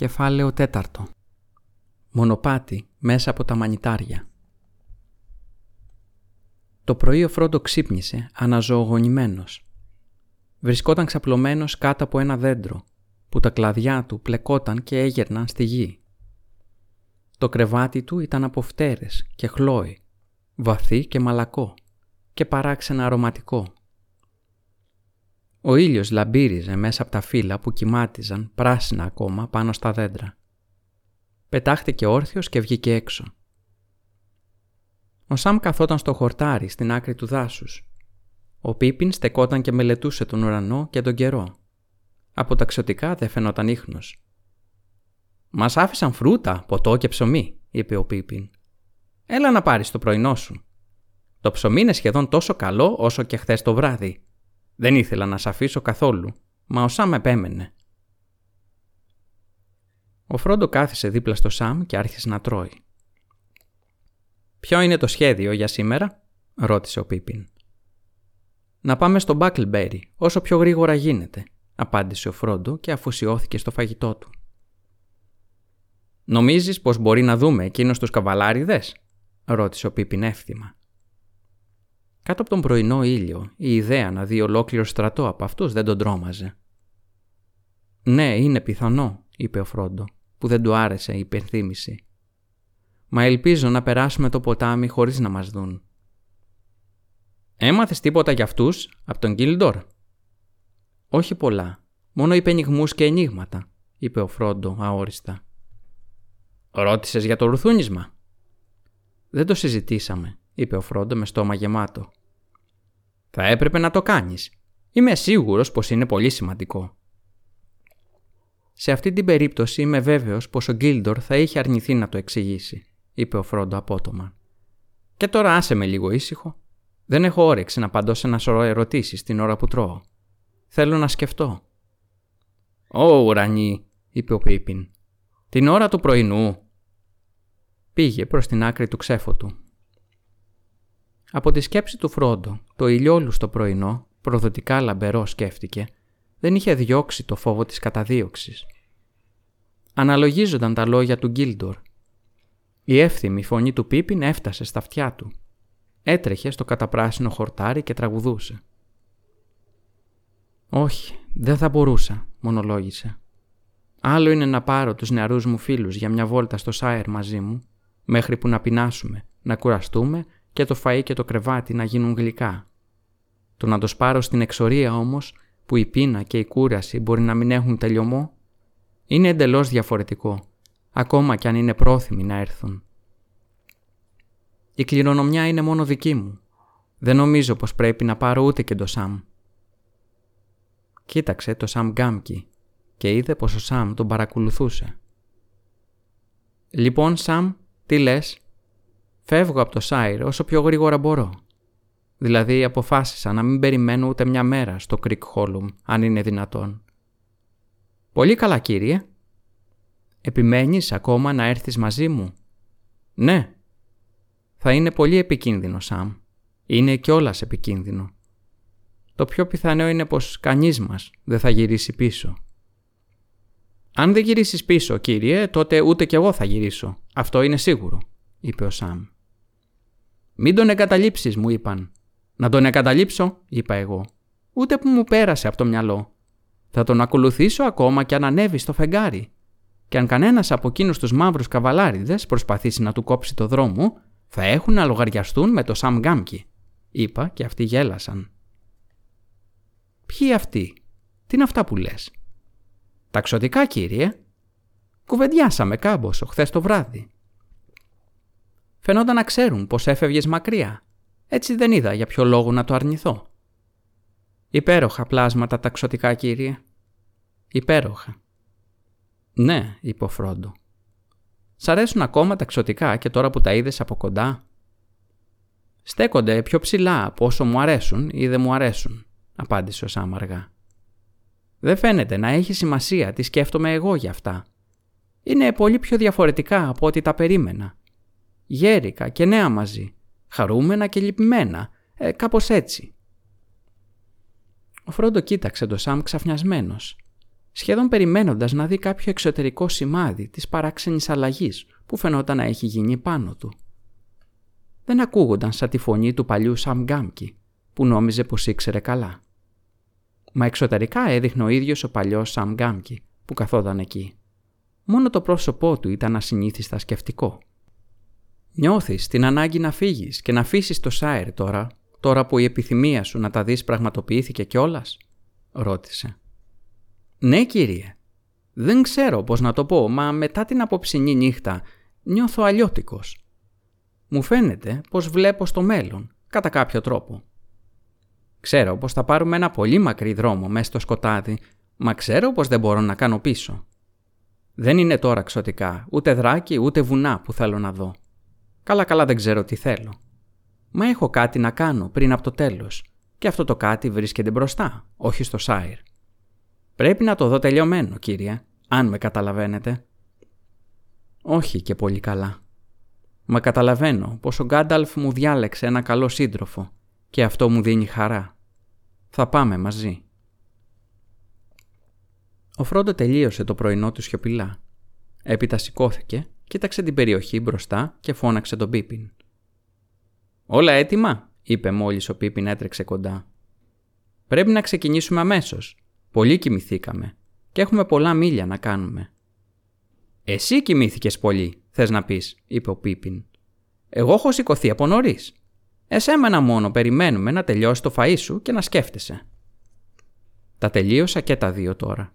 Κεφάλαιο τέταρτο Μονοπάτι μέσα από τα μανιτάρια Το πρωί ο Φρόντο ξύπνησε αναζωογονημένος. Βρισκόταν ξαπλωμένος κάτω από ένα δέντρο που τα κλαδιά του πλεκόταν και έγερναν στη γη. Το κρεβάτι του ήταν από φτέρες και χλόι, βαθύ και μαλακό και παράξενα αρωματικό. Ο ήλιος λαμπύριζε μέσα από τα φύλλα που κοιμάτιζαν πράσινα ακόμα πάνω στα δέντρα. Πετάχτηκε όρθιος και βγήκε έξω. Ο Σαμ καθόταν στο χορτάρι στην άκρη του δάσους. Ο Πίπιν στεκόταν και μελετούσε τον ουρανό και τον καιρό. Από τα ξωτικά δεν φαινόταν ίχνος. «Μας άφησαν φρούτα, ποτό και ψωμί», είπε ο Πίπιν. «Έλα να πάρεις το πρωινό σου. Το ψωμί είναι σχεδόν τόσο καλό όσο και χθες το βράδυ δεν ήθελα να σ' αφήσω καθόλου, μα ο Σάμ επέμενε. Ο Φρόντο κάθισε δίπλα στο Σάμ και άρχισε να τρώει. «Ποιο είναι το σχέδιο για σήμερα» ρώτησε ο Πίπιν. «Να πάμε στο Μπάκλμπέρι όσο πιο γρήγορα γίνεται», απάντησε ο Φρόντο και αφοσιώθηκε στο φαγητό του. «Νομίζεις πως μπορεί να δούμε εκείνους τους καβαλάριδες» ρώτησε ο Πίπιν εύθυμα. Κάτω από τον πρωινό ήλιο, η ιδέα να δει ολόκληρο στρατό από αυτούς δεν τον τρόμαζε. Ναι, είναι πιθανό, είπε ο Φρόντο, που δεν του άρεσε η υπενθύμηση. Μα ελπίζω να περάσουμε το ποτάμι χωρίς να μας δουν. Έμαθες τίποτα για αυτούς από τον Γκίλντορ; Όχι πολλά, μόνο υπενιγμούς και ενίγματα, είπε ο Φρόντο αόριστα. Ρώτησες για το ρουθούνισμα; Δεν το συζητήσαμε, είπε ο Φρόντο με στόμα γεμάτο. Θα έπρεπε να το κάνεις. Είμαι σίγουρος πως είναι πολύ σημαντικό. Σε αυτή την περίπτωση είμαι βέβαιος πως ο Γκίλντορ θα είχε αρνηθεί να το εξηγήσει, είπε ο Φρόντο απότομα. Και τώρα άσε με λίγο ήσυχο. Δεν έχω όρεξη να απαντώ σε ένα σωρό ερωτήσεις την ώρα που τρώω. Θέλω να σκεφτώ. «Ω, ουρανή», είπε ο Πίπιν. «Την ώρα του πρωινού». Πήγε προς την άκρη του ξέφωτου από τη σκέψη του Φρόντο, το ηλιόλουστο πρωινό, προδοτικά λαμπερό σκέφτηκε, δεν είχε διώξει το φόβο της καταδίωξης. Αναλογίζονταν τα λόγια του Γκίλντορ. Η εύθυμη φωνή του Πίπιν έφτασε στα αυτιά του. Έτρεχε στο καταπράσινο χορτάρι και τραγουδούσε. «Όχι, δεν θα μπορούσα», μονολόγησε. «Άλλο είναι να πάρω τους νεαρούς μου φίλους για μια βόλτα στο Σάιρ μαζί μου, μέχρι που να πεινάσουμε, να κουραστούμε και το φαΐ και το κρεβάτι να γίνουν γλυκά. Το να το σπάρω στην εξορία όμως, που η πείνα και η κούραση μπορεί να μην έχουν τελειωμό, είναι εντελώς διαφορετικό, ακόμα κι αν είναι πρόθυμοι να έρθουν. Η κληρονομιά είναι μόνο δική μου. Δεν νομίζω πως πρέπει να πάρω ούτε και το Σαμ. Κοίταξε το Σαμ Γκάμκι και είδε πως ο Σαμ τον παρακολουθούσε. «Λοιπόν, Σαμ, τι λες» Φεύγω από το Σάιρ όσο πιο γρήγορα μπορώ. Δηλαδή αποφάσισα να μην περιμένω ούτε μια μέρα στο Creek Hollow, αν είναι δυνατόν. Πολύ καλά κύριε. Επιμένεις ακόμα να έρθεις μαζί μου; Ναι. Θα είναι πολύ επικίνδυνο, Σαμ. Είναι κιόλας επικίνδυνο. Το πιο πιθανό είναι πως κανείς μας δεν θα γυρίσει πίσω. Αν δεν γυρίσεις πίσω, κύριε, τότε ούτε κι εγώ θα γυρίσω. Αυτό είναι σίγουρο, είπε ο Σαμ. Μην τον εγκαταλείψεις, μου είπαν. Να τον εγκαταλείψω, είπα εγώ. Ούτε που μου πέρασε από το μυαλό. Θα τον ακολουθήσω ακόμα και αν ανέβει στο φεγγάρι. Και αν κανένας από εκείνους τους μαύρους καβαλάριδες προσπαθήσει να του κόψει το δρόμο, θα έχουν να λογαριαστούν με το Σαμ Γκάμκι, είπα και αυτοί γέλασαν. Ποιοι αυτοί, τι είναι αυτά που λες; Ταξωτικά, κύριε. Κουβεντιάσαμε κάμποσο χθες το βράδυ. Φαινόταν να ξέρουν πως έφευγες μακριά. Έτσι δεν είδα για ποιο λόγο να το αρνηθώ. Υπέροχα πλάσματα ταξωτικά, κύριε. Υπέροχα. Ναι, είπε ο Φρόντο. Σ' αρέσουν ακόμα τα ξωτικά και τώρα που τα είδες από κοντά; Στέκονται πιο ψηλά από όσο μου αρέσουν ή δεν μου αρέσουν, απάντησε ο Σάμ αργά. Δεν φαίνεται να έχει σημασία τι σκέφτομαι εγώ για αυτά. Είναι πολύ πιο διαφορετικά από ό,τι τα περίμενα γέρικα και νέα μαζί, χαρούμενα και λυπημένα, ε, κάπως έτσι. Ο Φρόντο κοίταξε το Σαμ ξαφνιασμένος. σχεδόν περιμένοντας να δει κάποιο εξωτερικό σημάδι της παράξενης αλλαγής που φαινόταν να έχει γίνει πάνω του. Δεν ακούγονταν σαν τη φωνή του παλιού Σαμ Γκάμκι, που νόμιζε πως ήξερε καλά. Μα εξωτερικά έδειχνε ο ίδιος ο παλιός Σαμ Γκάμκι, που καθόταν εκεί. Μόνο το πρόσωπό του ήταν ασυνήθιστα σκεφτικό. «Νιώθεις την ανάγκη να φύγεις και να αφήσεις το Σάιρ τώρα, τώρα που η επιθυμία σου να τα δεις πραγματοποιήθηκε κιόλας, ρώτησε. «Ναι, κύριε. Δεν ξέρω πώς να το πω, μα μετά την απόψινή νύχτα νιώθω αλλιώτικος. Μου φαίνεται πως βλέπω στο μέλλον, κατά κάποιο τρόπο. Ξέρω πως θα πάρουμε ένα πολύ μακρύ δρόμο μέσα στο σκοτάδι, μα ξέρω πως δεν μπορώ να κάνω πίσω. Δεν είναι τώρα ξωτικά, ούτε δράκι, ούτε βουνά που θέλω να δω. Καλά καλά δεν ξέρω τι θέλω. Μα έχω κάτι να κάνω πριν από το τέλος και αυτό το κάτι βρίσκεται μπροστά, όχι στο Σάιρ. Πρέπει να το δω τελειωμένο, κύριε, αν με καταλαβαίνετε. Όχι και πολύ καλά. Μα καταλαβαίνω πως ο Γκάνταλφ μου διάλεξε ένα καλό σύντροφο και αυτό μου δίνει χαρά. Θα πάμε μαζί. Ο Φρόντο τελείωσε το πρωινό του σιωπηλά. Έπειτα σηκώθηκε, κοίταξε την περιοχή μπροστά και φώναξε τον Πίπιν. «Όλα έτοιμα», είπε μόλις ο Πίπιν έτρεξε κοντά. «Πρέπει να ξεκινήσουμε αμέσως. Πολύ κοιμηθήκαμε και έχουμε πολλά μίλια να κάνουμε». «Εσύ κοιμήθηκες πολύ», θες να πεις, είπε ο Πίπιν. «Εγώ έχω σηκωθεί από νωρίς. Εσέμενα μόνο περιμένουμε να τελειώσει το φαΐ σου και να σκέφτεσαι». Τα τελείωσα και τα δύο τώρα.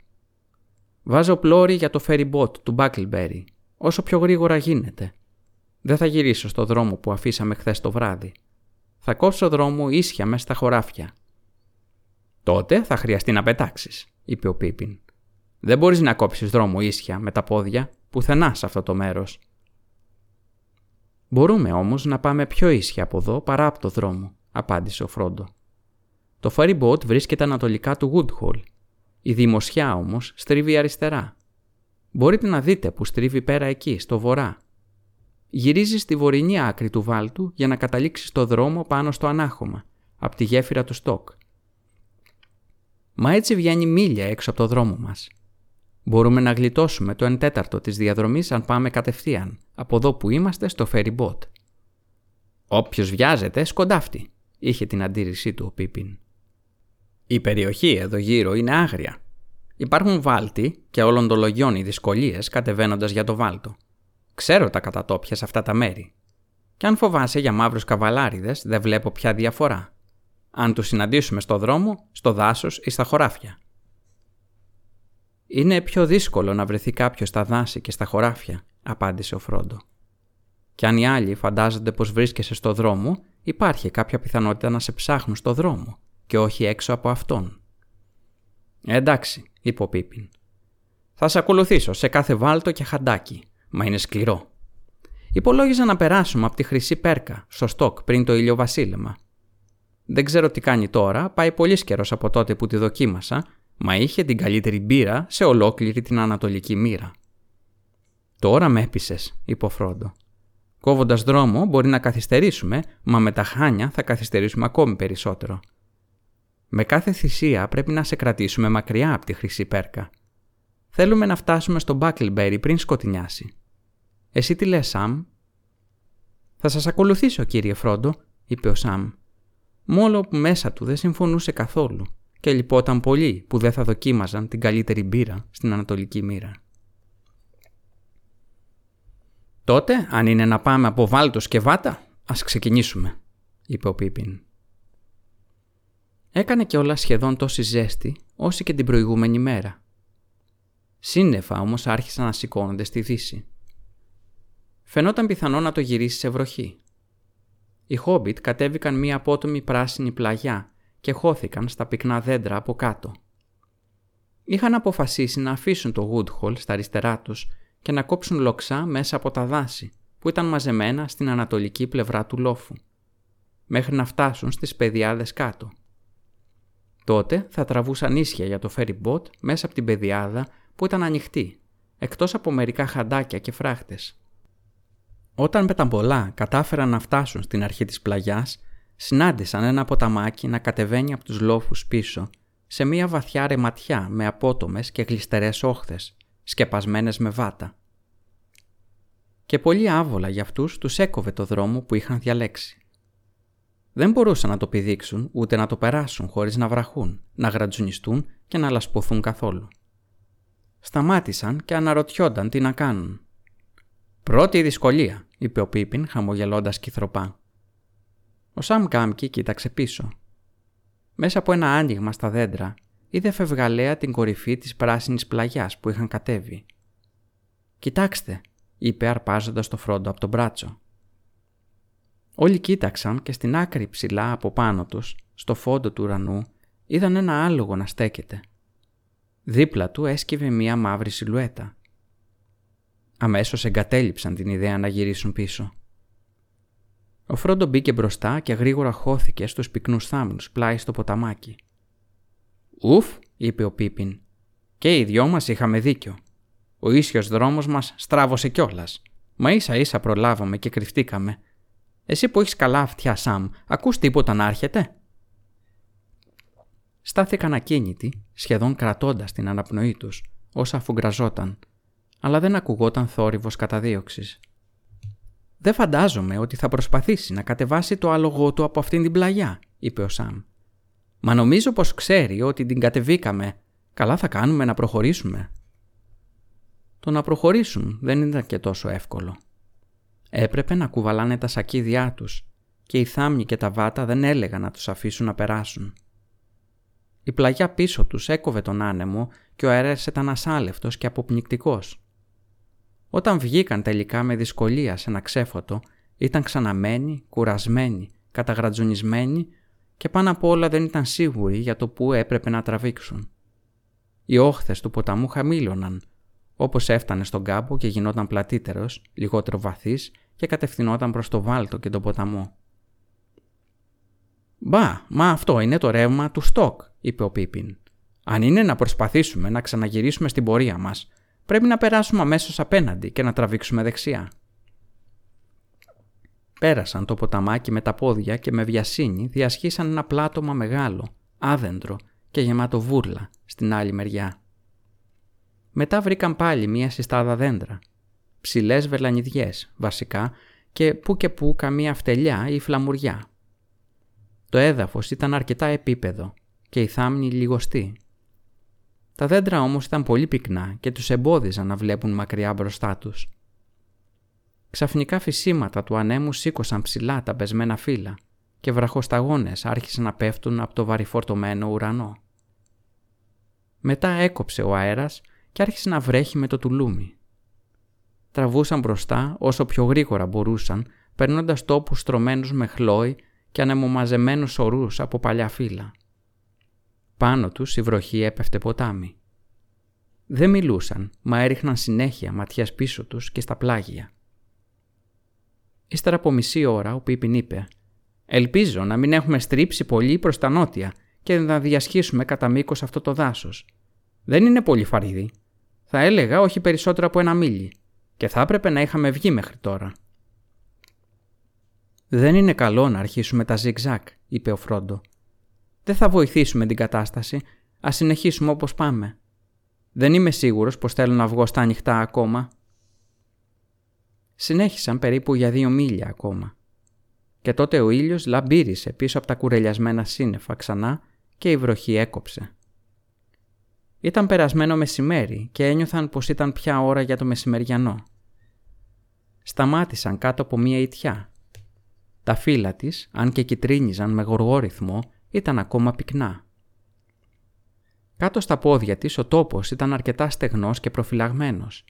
Βάζω πλώρη για το ferry boat του Buckleberry, όσο πιο γρήγορα γίνεται. Δεν θα γυρίσω στο δρόμο που αφήσαμε χθες το βράδυ. Θα κόψω δρόμο ίσια μέσα στα χωράφια. Τότε θα χρειαστεί να πετάξεις, είπε ο Πίπιν. Δεν μπορείς να κόψεις δρόμο ίσια με τα πόδια πουθενά σε αυτό το μέρος. Μπορούμε όμως να πάμε πιο ίσια από εδώ παρά από το δρόμο, απάντησε ο Φρόντο. Το ferry boat βρίσκεται ανατολικά του Woodhall η δημοσιά όμως στρίβει αριστερά. Μπορείτε να δείτε που στρίβει πέρα εκεί, στο βορρά. Γυρίζεις στη βορεινή άκρη του βάλτου για να καταλήξεις στο δρόμο πάνω στο ανάχωμα, από τη γέφυρα του Στόκ. Μα έτσι βγαίνει μίλια έξω από το δρόμο μας. Μπορούμε να γλιτώσουμε το 1 τέταρτο της διαδρομής αν πάμε κατευθείαν, από εδώ που είμαστε στο ferry boat. Όποιος βιάζεται σκοντάφτει, είχε την αντίρρησή του ο Πίπιν. Η περιοχή εδώ γύρω είναι άγρια. Υπάρχουν βάλτοι και όλων των λογιών οι δυσκολίες κατεβαίνοντας για το βάλτο. Ξέρω τα κατατόπια σε αυτά τα μέρη. Και αν φοβάσαι για μαύρους καβαλάριδες, δεν βλέπω πια διαφορά. Αν τους συναντήσουμε στο δρόμο, στο δάσος ή στα χωράφια. Είναι πιο δύσκολο να βρεθεί κάποιος στα δάση και στα χωράφια, απάντησε ο Φρόντο. Και αν οι άλλοι φαντάζονται πως βρίσκεσαι στο δρόμο, υπάρχει κάποια πιθανότητα να σε ψάχνουν στο δρόμο και όχι έξω από αυτόν. Εντάξει, είπε ο Πίπιν. Θα σε ακολουθήσω σε κάθε βάλτο και χαντάκι, μα είναι σκληρό. Υπολόγιζα να περάσουμε από τη χρυσή πέρκα, στο στόκ πριν το ηλιοβασίλεμα. Δεν ξέρω τι κάνει τώρα, πάει πολύ καιρός από τότε που τη δοκίμασα, μα είχε την καλύτερη μπύρα σε ολόκληρη την ανατολική μοίρα. Τώρα με έπεισες, είπε ο Φρόντο. Κόβοντας δρόμο μπορεί να καθυστερήσουμε, μα με τα χάνια θα καθυστερήσουμε ακόμη περισσότερο. Με κάθε θυσία πρέπει να σε κρατήσουμε μακριά από τη χρυσή πέρκα. Θέλουμε να φτάσουμε στο Μπάκλμπερι πριν σκοτεινιάσει. Εσύ τι λες, Σαμ; Θα σας ακολουθήσω, κύριε Φρόντο, είπε ο Σαμ. Μόλο που μέσα του δεν συμφωνούσε καθόλου και λυπόταν πολύ που δεν θα δοκίμαζαν την καλύτερη μπύρα στην Ανατολική μοίρα. «Τότε, αν είναι να πάμε από βάλτος και βάτα, ας ξεκινήσουμε», είπε ο Πίπιν. Έκανε και όλα σχεδόν τόση ζέστη όση και την προηγούμενη μέρα. Σύννεφα όμως άρχισαν να σηκώνονται στη δύση. Φαινόταν πιθανό να το γυρίσει σε βροχή. Οι Χόμπιτ κατέβηκαν μία απότομη πράσινη πλαγιά και χώθηκαν στα πυκνά δέντρα από κάτω. Είχαν αποφασίσει να αφήσουν το Woodhall στα αριστερά τους και να κόψουν λοξά μέσα από τα δάση που ήταν μαζεμένα στην ανατολική πλευρά του λόφου, μέχρι να φτάσουν στις πεδιάδες κάτω. Τότε θα τραβούσαν ίσια για το ferry boat μέσα από την πεδιάδα που ήταν ανοιχτή, εκτός από μερικά χαντάκια και φράχτες. Όταν πεταμπολά κατάφεραν να φτάσουν στην αρχή της πλαγιάς, συνάντησαν ένα ποταμάκι να κατεβαίνει από τους λόφους πίσω, σε μία βαθιά ρεματιά με απότομες και γλιστερές όχθες, σκεπασμένες με βάτα. Και πολύ άβολα για αυτούς τους έκοβε το δρόμο που είχαν διαλέξει. Δεν μπορούσαν να το πηδήξουν ούτε να το περάσουν χωρίς να βραχούν, να γρατζουνιστούν και να λασποθούν καθόλου. Σταμάτησαν και αναρωτιόνταν τι να κάνουν. «Πρώτη δυσκολία», είπε ο Πίπιν χαμογελώντας κυθροπά. Ο Σαμ Κάμκι κοίταξε πίσω. Μέσα από ένα άνοιγμα στα δέντρα είδε φευγαλέα την κορυφή της πράσινης πλαγιάς που είχαν κατέβει. «Κοιτάξτε», είπε αρπάζοντας το φρόντο από τον μπράτσο. Όλοι κοίταξαν και στην άκρη ψηλά από πάνω τους, στο φόντο του ουρανού, είδαν ένα άλογο να στέκεται. Δίπλα του έσκυβε μία μαύρη σιλουέτα. Αμέσως εγκατέλειψαν την ιδέα να γυρίσουν πίσω. Ο Φρόντο μπήκε μπροστά και γρήγορα χώθηκε στους πυκνούς θάμνους πλάι στο ποταμάκι. «Ουφ», είπε ο Πίπιν, «και οι δυο μας είχαμε δίκιο. Ο ίσιος δρόμος μας στράβωσε κιόλας. Μα ίσα ίσα προλάβαμε και κρυφτήκαμε. Εσύ που έχεις καλά αυτιά, Σαμ, ακούς τίποτα να έρχεται» στάθηκαν ακίνητοι, σχεδόν κρατώντας την αναπνοή τους, όσα αφουγκραζόταν, αλλά δεν ακουγόταν θόρυβος καταδίωξης. «Δεν φαντάζομαι ότι θα προσπαθήσει να κατεβάσει το άλογο του από αυτήν την πλαγιά», είπε ο Σαμ. «Μα νομίζω πως ξέρει ότι την κατεβήκαμε. Καλά θα κάνουμε να προχωρήσουμε». Το να προχωρήσουν δεν ήταν και τόσο εύκολο. Έπρεπε να κουβαλάνε τα σακίδια τους και οι θάμνοι και τα βάτα δεν έλεγαν να τους αφήσουν να περάσουν. Η πλαγιά πίσω τους έκοβε τον άνεμο και ο αέρας ήταν ασάλευτος και αποπνικτικός. Όταν βγήκαν τελικά με δυσκολία σε ένα ξέφωτο, ήταν ξαναμένοι, κουρασμένοι, καταγρατζουνισμένοι και πάνω απ' όλα δεν ήταν σίγουροι για το που έπρεπε να τραβήξουν. Οι όχθες του ποταμού χαμήλωναν, όπως έφτανε στον κάμπο και γινόταν πλατύτερος, λιγότερο βαθύς και κατευθυνόταν προς το βάλτο και τον ποταμό. «Μπα, μα αυτό είναι το ρεύμα του στόκ», είπε ο Πίπιν. «Αν είναι να προσπαθήσουμε να ξαναγυρίσουμε στην πορεία μας, πρέπει να περάσουμε αμέσως απέναντι και να τραβήξουμε δεξιά». Πέρασαν το ποταμάκι με τα πόδια και με βιασύνη διασχίσαν ένα πλάτωμα μεγάλο, άδεντρο και γεμάτο βούρλα στην άλλη μεριά. Μετά βρήκαν πάλι μία συστάδα δέντρα, ψηλές βελανιδιές βασικά και που και που καμία φτελιά ή φλαμουριά το έδαφος ήταν αρκετά επίπεδο και η θάμνη λιγοστή. Τα δέντρα όμως ήταν πολύ πυκνά και τους εμπόδιζαν να βλέπουν μακριά μπροστά τους. Ξαφνικά φυσίματα του ανέμου σήκωσαν ψηλά τα πεσμένα φύλλα και βραχοσταγόνες άρχισαν να πέφτουν από το βαρυφορτωμένο ουρανό. Μετά έκοψε ο αέρας και άρχισε να βρέχει με το τουλούμι. Τραβούσαν μπροστά όσο πιο γρήγορα μπορούσαν, περνώντας τόπους στρωμένους με χλόι και ανεμομαζεμένους ορούς από παλιά φύλλα. Πάνω τους η βροχή έπεφτε ποτάμι. Δεν μιλούσαν, μα έριχναν συνέχεια ματιάς πίσω τους και στα πλάγια. Ύστερα από μισή ώρα ο Πίπιν είπε «Ελπίζω να μην έχουμε στρίψει πολύ προς τα νότια και να διασχίσουμε κατά μήκος αυτό το δάσος. Δεν είναι πολύ φαρίδι. Θα έλεγα όχι περισσότερο από ένα μίλι και θα έπρεπε να είχαμε βγει μέχρι τώρα». «Δεν είναι καλό να αρχίσουμε τα ζιγ-ζακ», είπε ο Φρόντο. «Δεν θα βοηθήσουμε την κατάσταση. Α συνεχίσουμε όπως πάμε. Δεν είμαι σίγουρος πως θέλω να βγω στα ανοιχτά ακόμα». Συνέχισαν περίπου για δύο μίλια ακόμα. Και τότε ο ήλιος λαμπύρισε πίσω από τα κουρελιασμένα σύννεφα ξανά και η βροχή έκοψε. Ήταν περασμένο μεσημέρι και ένιωθαν πως ήταν πια ώρα για το μεσημεριανό. Σταμάτησαν κάτω από μία ιτιά τα φύλλα της, αν και κυτρίνιζαν με γοργό ρυθμό, ήταν ακόμα πυκνά. Κάτω στα πόδια της ο τόπος ήταν αρκετά στεγνός και προφυλαγμένος.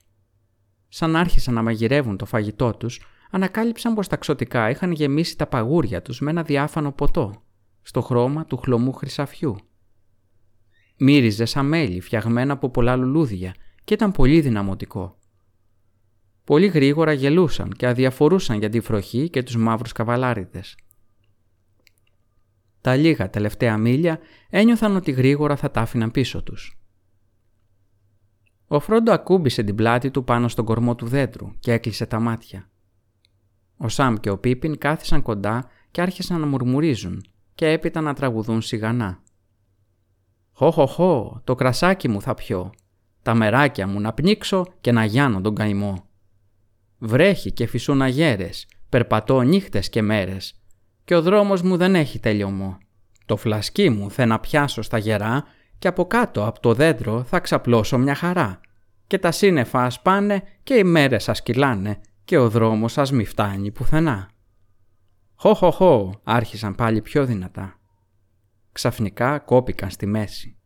Σαν άρχισαν να μαγειρεύουν το φαγητό τους, ανακάλυψαν πως τα ξωτικά είχαν γεμίσει τα παγούρια τους με ένα διάφανο ποτό, στο χρώμα του χλωμού χρυσαφιού. Μύριζε σαν μέλι φτιαγμένα από πολλά λουλούδια και ήταν πολύ δυναμωτικό. Πολύ γρήγορα γελούσαν και αδιαφορούσαν για τη βροχή και τους μαύρους καβαλάριδες. Τα λίγα τελευταία μίλια ένιωθαν ότι γρήγορα θα τα άφηναν πίσω τους. Ο Φρόντο ακούμπησε την πλάτη του πάνω στον κορμό του δέντρου και έκλεισε τα μάτια. Ο Σαμ και ο Πίπιν κάθισαν κοντά και άρχισαν να μουρμουρίζουν και έπειτα να τραγουδούν σιγανά. Χω, χω, χω, το κρασάκι μου θα πιω. Τα μεράκια μου να πνίξω και να γιάνω τον καημό. Βρέχει και φυσούν αγέρες, περπατώ νύχτες και μέρες. Και ο δρόμος μου δεν έχει τελειωμό. Το φλασκί μου θε να πιάσω στα γερά και από κάτω από το δέντρο θα ξαπλώσω μια χαρά. Και τα σύννεφα ας πάνε και οι μέρες σας κυλάνε και ο δρόμος σας μη φτάνει πουθενά. Χω χω χω άρχισαν πάλι πιο δυνατά. Ξαφνικά κόπηκαν στη μέση.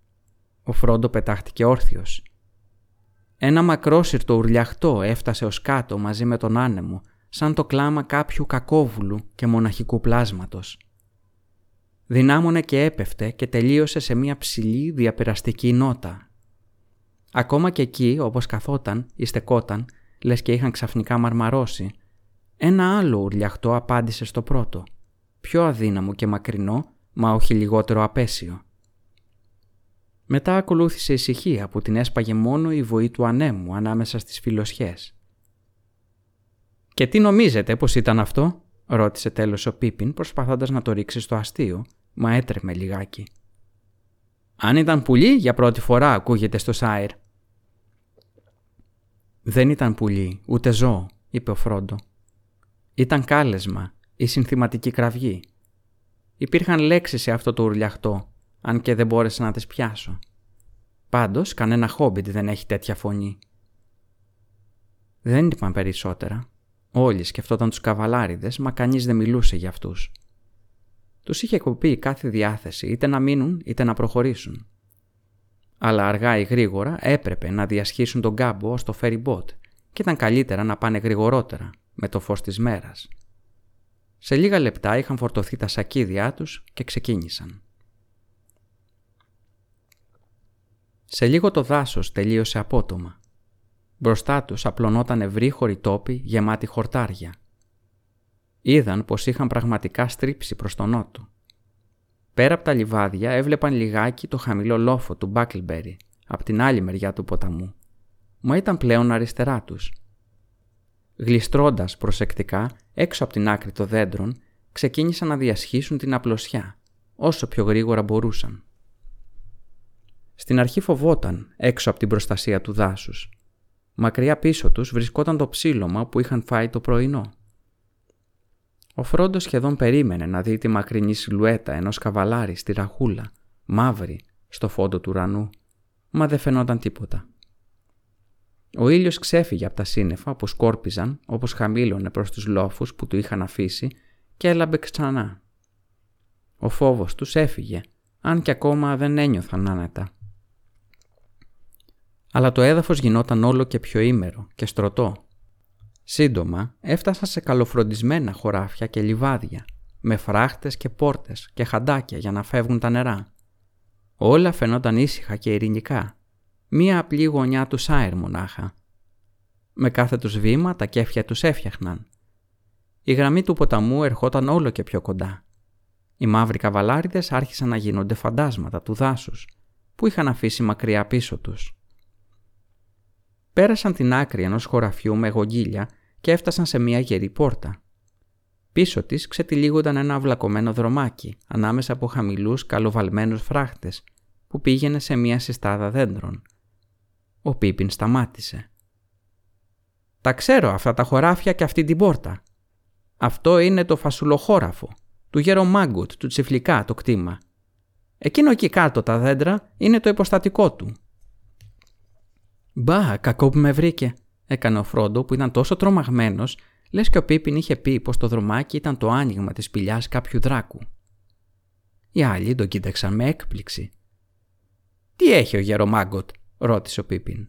Ο Φρόντο πετάχτηκε όρθιος. Ένα μακρόσυρτο ουρλιαχτό έφτασε ως κάτω μαζί με τον άνεμο, σαν το κλάμα κάποιου κακόβουλου και μοναχικού πλάσματος. Δυνάμωνε και έπεφτε και τελείωσε σε μια ψηλή διαπεραστική νότα. Ακόμα και εκεί, όπως καθόταν ή στεκόταν, λες και είχαν ξαφνικά μαρμαρώσει, ένα άλλο ουρλιαχτό απάντησε στο πρώτο, πιο αδύναμο και μακρινό, μα όχι λιγότερο απέσιο. Μετά ακολούθησε ησυχία που την έσπαγε μόνο η βοή του ανέμου ανάμεσα στις φιλοσιές. «Και τι νομίζετε πως ήταν αυτό» ρώτησε τέλος ο Πίπιν προσπαθώντας να το ρίξει στο αστείο, μα έτρεμε λιγάκι. «Αν ήταν πουλί για πρώτη φορά ακούγεται στο Σάιρ». «Δεν ήταν πουλί, ούτε ζώο», είπε ο Φρόντο. Ήταν κάλεσμα ή συνθηματική κραυγή. Υπήρχαν λέξεις σε αυτό το ουρλιαχτό, αν και δεν μπόρεσα να τις πιάσω. Πάντως, κανένα χόμπιτ δεν έχει τέτοια φωνή. Δεν είπαν περισσότερα. Όλοι σκεφτόταν τους καβαλάριδες, μα κανείς δεν μιλούσε για αυτούς. Τους είχε κοπεί κάθε διάθεση, είτε να μείνουν είτε να προχωρήσουν. Αλλά αργά ή γρήγορα έπρεπε να διασχίσουν τον κάμπο ως το ferry boat και ήταν καλύτερα να πάνε γρηγορότερα, με το φως της μέρας. Σε λίγα λεπτά είχαν φορτωθεί τα σακίδια τους και ξεκίνησαν. Σε λίγο το δάσος τελείωσε απότομα. Μπροστά τους απλωνόταν ευρύχωροι τόποι γεμάτοι χορτάρια. Είδαν πως είχαν πραγματικά στρίψει προς τον νότο. Πέρα από τα λιβάδια έβλεπαν λιγάκι το χαμηλό λόφο του Μπάκλμπερι από την άλλη μεριά του ποταμού. Μα ήταν πλέον αριστερά τους Γλιστρώντας προσεκτικά έξω από την άκρη των δέντρων, ξεκίνησαν να διασχίσουν την απλωσιά, όσο πιο γρήγορα μπορούσαν. Στην αρχή φοβόταν έξω από την προστασία του δάσους. Μακριά πίσω τους βρισκόταν το ψήλωμα που είχαν φάει το πρωινό. Ο Φρόντος σχεδόν περίμενε να δει τη μακρινή σιλουέτα ενός καβαλάρη στη ραχούλα, μαύρη, στο φόντο του ουρανού, μα δεν φαινόταν τίποτα. Ο ήλιος ξέφυγε από τα σύννεφα που σκόρπιζαν όπως χαμήλωνε προς τους λόφους που του είχαν αφήσει και έλαμπε ξανά. Ο φόβος τους έφυγε, αν και ακόμα δεν ένιωθαν άνετα. Αλλά το έδαφος γινόταν όλο και πιο ήμερο και στρωτό. Σύντομα έφτασαν σε καλοφροντισμένα χωράφια και λιβάδια, με φράχτες και πόρτες και χαντάκια για να φεύγουν τα νερά. Όλα φαινόταν ήσυχα και ειρηνικά μία απλή γωνιά του Σάιρ μονάχα. Με κάθε τους βήμα τα κέφια τους έφτιαχναν. Η γραμμή του ποταμού ερχόταν όλο και πιο κοντά. Οι μαύροι καβαλάριδες άρχισαν να γίνονται φαντάσματα του δάσους, που είχαν αφήσει μακριά πίσω τους. Πέρασαν την άκρη ενός χωραφιού με γογγίλια και έφτασαν σε μια γερή πόρτα. Πίσω της ξετυλίγονταν ένα αυλακωμένο δρομάκι ανάμεσα από χαμηλούς καλοβαλμένους φράχτες που πήγαινε σε μια συστάδα δέντρων ο Πίπιν σταμάτησε. «Τα ξέρω αυτά τα χωράφια και αυτή την πόρτα. Αυτό είναι το φασουλοχώραφο, του γερομάγκουτ, του τσιφλικά το κτήμα. Εκείνο εκεί κάτω τα δέντρα είναι το υποστατικό του». «Μπα, κακό που με βρήκε», έκανε ο Φρόντο που ήταν τόσο τρομαγμένος, λες και ο Πίπιν είχε πει πως το δρομάκι ήταν το άνοιγμα της σπηλιάς κάποιου δράκου. Οι άλλοι τον κοίταξαν με έκπληξη. «Τι έχει ο γερομάγκοτ», ρώτησε ο Πίπιν.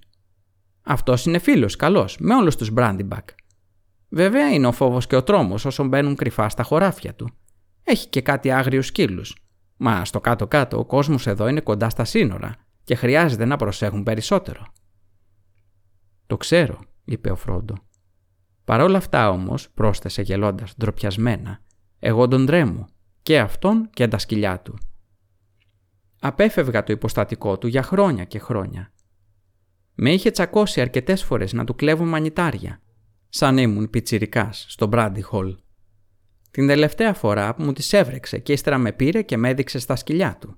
Αυτός είναι φίλος, καλός, με όλους τους Μπράντιμπακ. Βέβαια είναι ο φόβος και ο τρόμος όσων μπαίνουν κρυφά στα χωράφια του. Έχει και κάτι άγριους σκύλους. Μα στο κάτω-κάτω ο κόσμος εδώ είναι κοντά στα σύνορα και χρειάζεται να προσέχουν περισσότερο. Το ξέρω, είπε ο Φρόντο. Παρ' όλα αυτά όμως, πρόσθεσε γελώντας ντροπιασμένα, εγώ τον τρέμω, και αυτόν και τα σκυλιά του. Απέφευγα το υποστατικό του για χρόνια και χρόνια με είχε τσακώσει αρκετές φορές να του κλέβω μανιτάρια, σαν ήμουν πιτσιρικάς στο Μπράντι Χολ. Την τελευταία φορά που μου τις έβρεξε και ύστερα με πήρε και με έδειξε στα σκυλιά του.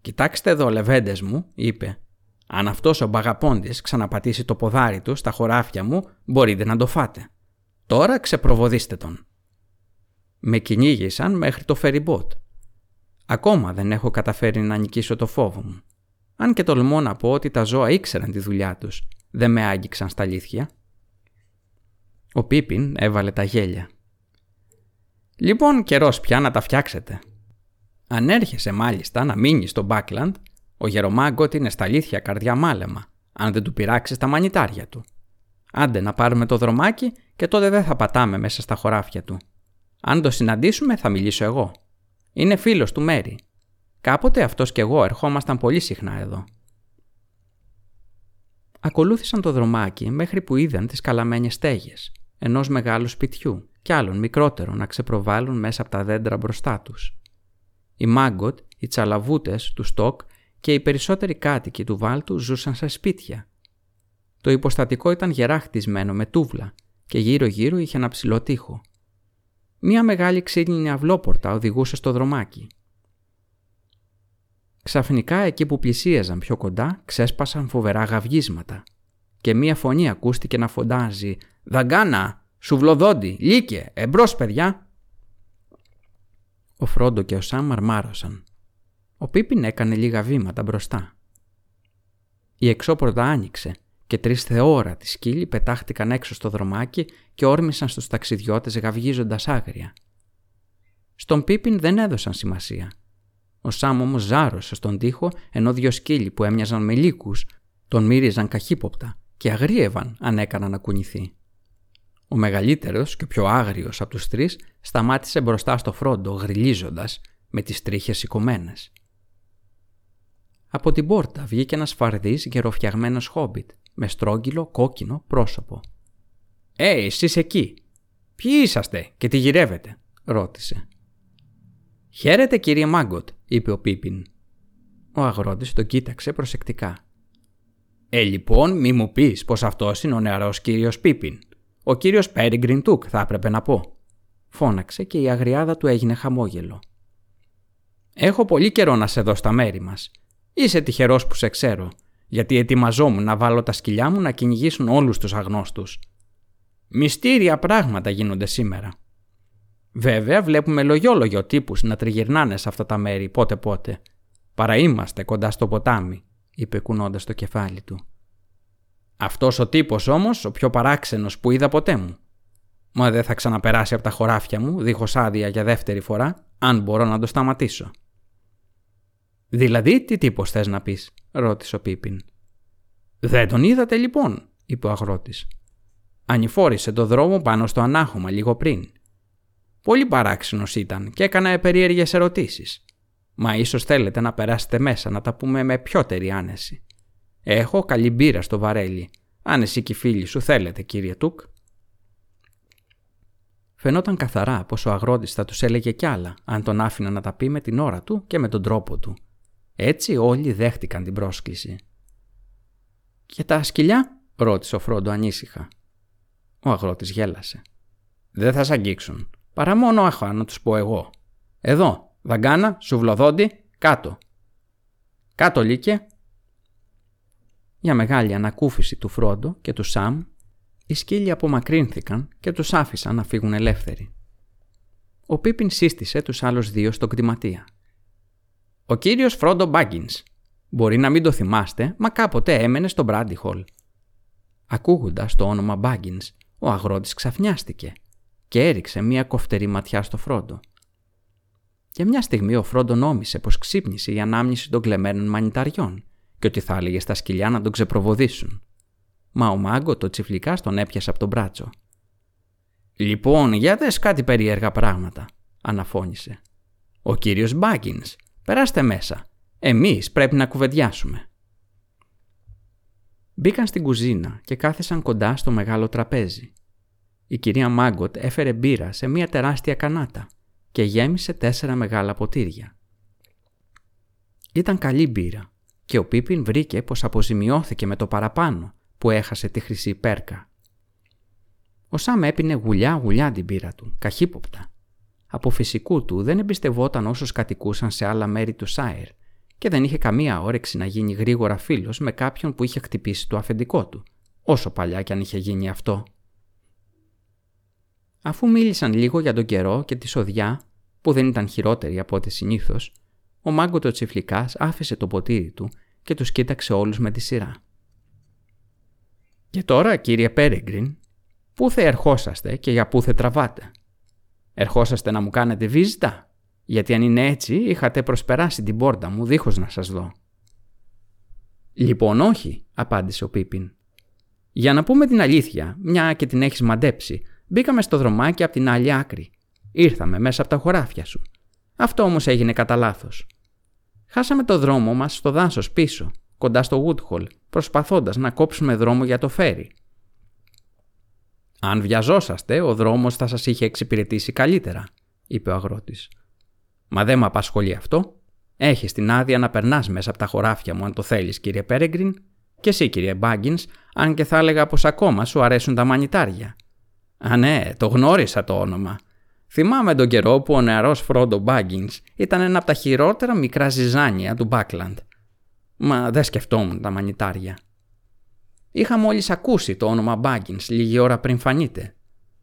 «Κοιτάξτε εδώ, λεβέντες μου», είπε. «Αν αυτός ο μπαγαπώντης ξαναπατήσει το ποδάρι του στα χωράφια μου, μπορείτε να το φάτε. Τώρα ξεπροβοδίστε τον». Με κυνήγησαν μέχρι το φεριμπότ. Ακόμα δεν έχω καταφέρει να νικήσω το φόβο μου. Αν και τολμώ να πω ότι τα ζώα ήξεραν τη δουλειά τους, δεν με άγγιξαν στα αλήθεια. Ο Πίπιν έβαλε τα γέλια. «Λοιπόν, καιρός πια να τα φτιάξετε. Αν έρχεσαι μάλιστα να μείνεις στο Μπάκλαντ, ο Γερομάγκοτ είναι στα αλήθεια καρδιά μάλεμα, αν δεν του πειράξεις τα μανιτάρια του. Άντε να πάρουμε το δρομάκι και τότε δεν θα πατάμε μέσα στα χωράφια του. Αν το συναντήσουμε θα μιλήσω εγώ. Είναι φίλος του Μέρι. Κάποτε αυτός και εγώ ερχόμασταν πολύ συχνά εδώ. Ακολούθησαν το δρομάκι μέχρι που είδαν τις καλαμένες στέγες, ενός μεγάλου σπιτιού κι άλλων μικρότερων να ξεπροβάλλουν μέσα από τα δέντρα μπροστά τους. Οι Μάγκοτ, οι τσαλαβούτες του Στόκ και οι περισσότεροι κάτοικοι του Βάλτου ζούσαν σε σπίτια. Το υποστατικό ήταν γερά χτισμένο με τούβλα και γύρω-γύρω είχε ένα ψηλό τοίχο. Μία μεγάλη ξύλινη αυλόπορτα οδηγούσε στο δρομάκι. Ξαφνικά εκεί που πλησίαζαν πιο κοντά ξέσπασαν φοβερά γαυγίσματα και μία φωνή ακούστηκε να φοντάζει «Δαγκάνα! Σουβλοδόντι! Λίκε! Εμπρός παιδιά!» Ο Φρόντο και ο Σάμ μαρμάρωσαν. Ο Πίπιν έκανε λίγα βήματα μπροστά. Η εξώπορτα άνοιξε και τρεις θεόρατοι σκύλοι πετάχτηκαν έξω στο δρομάκι και όρμησαν στους ταξιδιώτες γαυγίζοντας άγρια. Στον Πίπιν δεν έδωσαν σημασία. Ο Σάμ όμως ζάρωσε στον τοίχο ενώ δύο σκύλοι που έμοιαζαν με λύκους τον μύριζαν καχύποπτα και αγρίευαν αν έκαναν να κουνηθεί. Ο μεγαλύτερος και πιο άγριος από τους τρεις σταμάτησε μπροστά στο φρόντο γριλίζοντας με τις τρίχες σηκωμένες. Από την πόρτα βγήκε ένας φαρδής γεροφτιαγμένος χόμπιτ με στρόγγυλο κόκκινο πρόσωπο. «Ε, εσείς εκεί! Ποιοι είσαστε και τι γυρεύετε» ρώτησε. «Χαίρετε κύριε Μάγκοτ» είπε ο Πίπιν. Ο αγρότης τον κοίταξε προσεκτικά. «Ε, λοιπόν, μη μου πεις πως αυτός είναι ο νεαρός κύριος Πίπιν. Ο κύριος Πέριγκριν Τούκ θα έπρεπε να πω». Φώναξε και η αγριάδα του έγινε χαμόγελο. «Έχω πολύ καιρό να σε δω στα μέρη μας. Είσαι τυχερός που σε ξέρω γιατί ετοιμαζόμουν να βάλω τα σκυλιά μου να κυνηγήσουν όλους τους αγνώστους. Μυστήρια πράγματα γίνονται σήμερα. Βέβαια βλέπουμε λογιόλογιο τύπους να τριγυρνάνε σε αυτά τα μέρη πότε πότε. Παρά είμαστε κοντά στο ποτάμι, είπε κουνώντας το κεφάλι του. Αυτός ο τύπος όμως, ο πιο παράξενος που είδα ποτέ μου. Μα δεν θα ξαναπεράσει από τα χωράφια μου, δίχως άδεια για δεύτερη φορά, αν μπορώ να το σταματήσω. Δηλαδή, τι τύπος θες να πεις, ρώτησε ο Πίπιν. Δεν τον είδατε λοιπόν, είπε ο αγρότης. Ανηφόρησε το δρόμο πάνω στο ανάχωμα λίγο πριν. Πολύ παράξενος ήταν και έκανα περίεργες ερωτήσεις. Μα ίσως θέλετε να περάσετε μέσα να τα πούμε με πιότερη άνεση. Έχω καλή μπύρα στο βαρέλι. Αν εσύ και οι φίλοι σου θέλετε, κύριε Τούκ. Φαινόταν καθαρά πως ο αγρότης θα τους έλεγε κι άλλα αν τον άφηνα να τα πει με την ώρα του και με τον τρόπο του. Έτσι όλοι δέχτηκαν την πρόσκληση. «Και τα σκυλιά» ρώτησε ο Φρόντο ανήσυχα. Ο αγρότης γέλασε. «Δεν θα σ' αγγίξουν. Παρά μόνο έχω να τους πω εγώ. Εδώ, δαγκάνα, σουβλοδόντι, κάτω. Κάτω λύκε». Για μεγάλη ανακούφιση του Φρόντο και του Σαμ, οι σκύλοι απομακρύνθηκαν και τους άφησαν να φύγουν ελεύθεροι. Ο Πίπιν σύστησε τους άλλους δύο στον κτηματία. Ο κύριος Φρόντο Μπάγκινς. Μπορεί να μην το θυμάστε, μα κάποτε έμενε στο Μπράντι Χολ. Ακούγοντας το όνομα Μπάγκινς, ο αγρότης ξαφνιάστηκε και έριξε μία κοφτερή ματιά στο Φρόντο. Για μια στιγμή ο Φρόντο νόμισε πως ξύπνησε η ανάμνηση των κλεμμένων μανιταριών και ότι θα έλεγε στα σκυλιά να τον ξεπροβοδίσουν. Μα ο Μάγκο το τσιφλικά τον έπιασε από τον μπράτσο. «Λοιπόν, για δες κάτι περίεργα πράγματα», αναφώνησε. «Ο κύριος Μπάγκινς Περάστε μέσα. Εμείς πρέπει να κουβεντιάσουμε. Μπήκαν στην κουζίνα και κάθισαν κοντά στο μεγάλο τραπέζι. Η κυρία Μάγκοτ έφερε μπύρα σε μια τεράστια κανάτα και γέμισε τέσσερα μεγάλα ποτήρια. Ήταν καλή μπύρα και ο Πίπιν βρήκε πως αποζημιώθηκε με το παραπάνω που έχασε τη χρυσή πέρκα. Ο Σάμ έπινε γουλιά γουλιά την μπύρα του, καχύποπτα από φυσικού του δεν εμπιστευόταν όσους κατοικούσαν σε άλλα μέρη του Σάιρ και δεν είχε καμία όρεξη να γίνει γρήγορα φίλος με κάποιον που είχε χτυπήσει το αφεντικό του, όσο παλιά κι αν είχε γίνει αυτό. Αφού μίλησαν λίγο για τον καιρό και τη σοδιά, που δεν ήταν χειρότερη από ό,τι συνήθως, ο μάγκο το τσιφλικάς άφησε το ποτήρι του και τους κοίταξε όλους με τη σειρά. Και τώρα, κύριε Πέρεγκριν, πού θα ερχόσαστε και για πού θα τραβάτε; Ερχόσαστε να μου κάνετε βίζτα, γιατί αν είναι έτσι είχατε προσπεράσει την πόρτα μου δίχως να σας δω. Λοιπόν όχι, απάντησε ο Πίπιν. Για να πούμε την αλήθεια, μια και την έχεις μαντέψει, μπήκαμε στο δρομάκι από την άλλη άκρη. Ήρθαμε μέσα από τα χωράφια σου. Αυτό όμως έγινε κατά λάθος. Χάσαμε το δρόμο μας στο δάσος πίσω, κοντά στο Woodhall, προσπαθώντας να κόψουμε δρόμο για το φέρι. «Αν βιαζόσαστε, ο δρόμος θα σας είχε εξυπηρετήσει καλύτερα», είπε ο αγρότης. «Μα δεν με απασχολεί αυτό. Έχεις την άδεια να περνάς μέσα από τα χωράφια μου αν το θέλεις, κύριε Πέρεγκριν, και εσύ, κύριε Μπάγκινς, αν και θα έλεγα πως ακόμα σου αρέσουν τα μανιτάρια». «Α ναι, το γνώρισα το όνομα», Θυμάμαι τον καιρό που ο νεαρός Φρόντο Μπάγκινς ήταν ένα από τα χειρότερα μικρά ζυζάνια του Μπάκλαντ. Μα δεν σκεφτόμουν τα μανιτάρια. Είχα μόλις ακούσει το όνομα Μπάγκινς λίγη ώρα πριν φανείτε.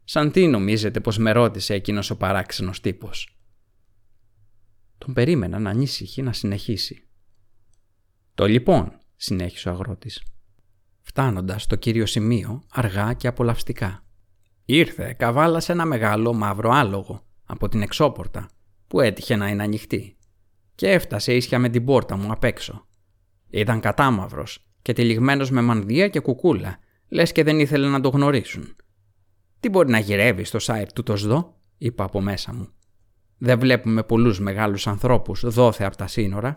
Σαν τι νομίζετε πως με ρώτησε εκείνος ο παράξενος τύπος. Τον περίμεναν ανήσυχη να συνεχίσει. «Το λοιπόν», συνέχισε ο αγρότης, φτάνοντας στο κύριο σημείο αργά και απολαυστικά. Ήρθε, καβάλασε ένα μεγάλο μαύρο άλογο από την εξώπορτα που έτυχε να είναι ανοιχτή και έφτασε ίσια με την πόρτα μου απ' έξω. Ήταν κατάμαυρος και τυλιγμένος με μανδύα και κουκούλα, λες και δεν ήθελε να το γνωρίσουν. «Τι μπορεί να γυρεύει στο σάιρ του το σδό» είπα από μέσα μου. «Δεν βλέπουμε πολλούς μεγάλους ανθρώπους δόθε από τα σύνορα.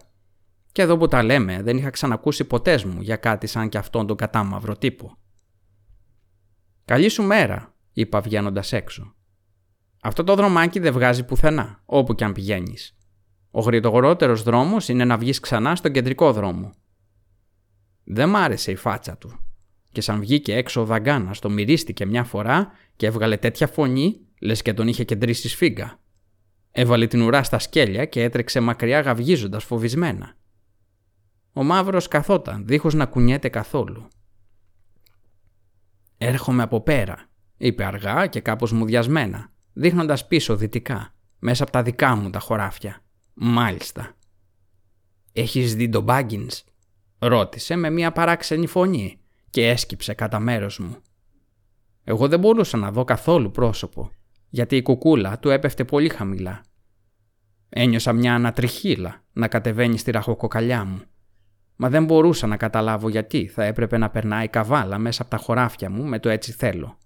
Και εδώ που τα λέμε δεν είχα ξανακούσει ποτές μου για κάτι σαν κι αυτόν τον κατάμαυρο τύπο». «Καλή σου μέρα», είπα βγαίνοντας έξω. Αυτό το δρομάκι δεν βγάζει πουθενά, όπου κι αν πηγαίνεις. Ο γρητογορότερο δρόμος είναι να βγεις ξανά στον κεντρικό δρόμο. Δεν μ' άρεσε η φάτσα του. Και σαν βγήκε έξω ο Δαγκάνας, το μυρίστηκε μια φορά και έβγαλε τέτοια φωνή, λες και τον είχε κεντρήσει σφίγγα. Έβαλε την ουρά στα σκέλια και έτρεξε μακριά γαυγίζοντας φοβισμένα. Ο μαύρος καθόταν, δίχως να κουνιέται καθόλου. Έρχομαι από πέρα, είπε αργά και κάπως μουδιασμένα, δείχνοντας πίσω δυτικά, μέσα από τα δικά μου τα χωράφια. Μάλιστα. «Έχεις δει τον Μπάγκινς» ρώτησε με μια παράξενη φωνή και έσκυψε κατά μέρος μου. Εγώ δεν μπορούσα να δω καθόλου πρόσωπο, γιατί η κουκούλα του έπεφτε πολύ χαμηλά. Ένιωσα μια ανατριχίλα να κατεβαίνει στη ραχοκοκαλιά μου. Μα δεν μπορούσα να καταλάβω γιατί θα έπρεπε να περνάει καβάλα μέσα από τα χωράφια μου με το έτσι θέλω.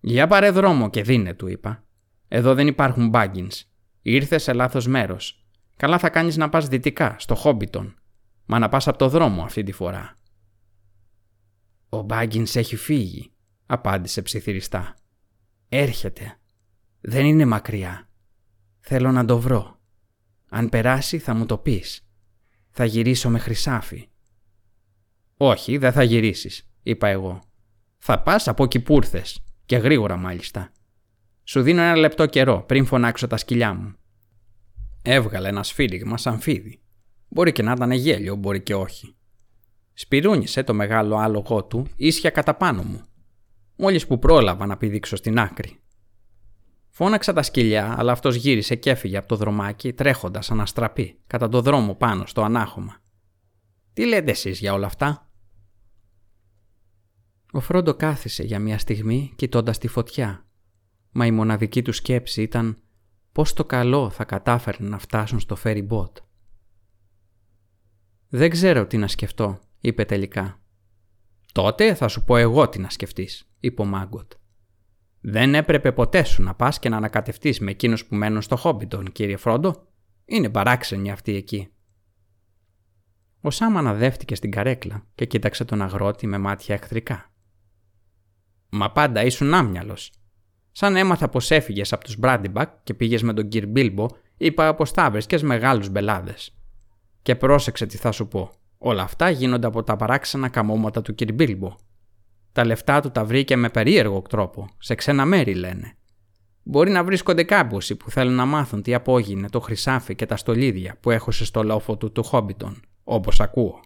Για πάρε δρόμο και δίνε, του είπα. Εδώ δεν υπάρχουν μπάγκινς. Ήρθες σε λάθος μέρος. Καλά θα κάνεις να πας δυτικά, στο Χόμπιτον. Μα να πας από το δρόμο αυτή τη φορά. Ο Μπάγκινς έχει φύγει, απάντησε ψιθυριστά. Έρχεται. Δεν είναι μακριά. Θέλω να το βρω. Αν περάσει θα μου το πεις. Θα γυρίσω με χρυσάφι. Όχι, δεν θα γυρίσεις, είπα εγώ. Θα πας από εκεί που ήρθες. Και γρήγορα μάλιστα. Σου δίνω ένα λεπτό καιρό πριν φωνάξω τα σκυλιά μου. Έβγαλε ένα σφύριγμα σαν φίδι. Μπορεί και να ήταν γέλιο, μπορεί και όχι. Σπυρούνισε το μεγάλο άλογό του ίσια κατά πάνω μου. Μόλις που πρόλαβα να πηδήξω στην άκρη. Φώναξα τα σκυλιά, αλλά αυτός γύρισε και έφυγε από το δρομάκι τρέχοντας αναστραπή κατά το δρόμο πάνω στο ανάχωμα. Τι λέτε εσείς για όλα αυτά, ο Φρόντο κάθισε για μια στιγμή κοιτώντας τη φωτιά, μα η μοναδική του σκέψη ήταν πώς το καλό θα κατάφερνε να φτάσουν στο φέρι μπότ. «Δεν ξέρω τι να σκεφτώ», είπε τελικά. «Τότε θα σου πω εγώ τι να σκεφτείς», είπε ο Μάγκοτ. «Δεν έπρεπε ποτέ σου να πας και να ανακατευτείς με εκείνους που μένουν στο Χόμπιτον, κύριε Φρόντο. Είναι παράξενοι αυτοί εκεί». Ο Σάμ αναδεύτηκε στην καρέκλα και κοίταξε τον αγρότη με μάτια εχθρικά. Μα πάντα ήσουν άμυαλος. Σαν έμαθα πως έφυγες από τους Μπράντιμπακ και πήγες με τον Κυρ Μπίλμπο, είπα πως θα βρίσκε μεγάλους μπελάδες. Και πρόσεξε τι θα σου πω. Όλα αυτά γίνονται από τα παράξενα καμώματα του Κυρ Μπίλμπο. Τα λεφτά του τα βρήκε με περίεργο τρόπο, σε ξένα μέρη λένε. Μπορεί να βρίσκονται κάπου που θέλουν να μάθουν τι απόγεινε το χρυσάφι και τα στολίδια που έχωσε στο λόφο του του Χόμπιτον, όπως ακούω.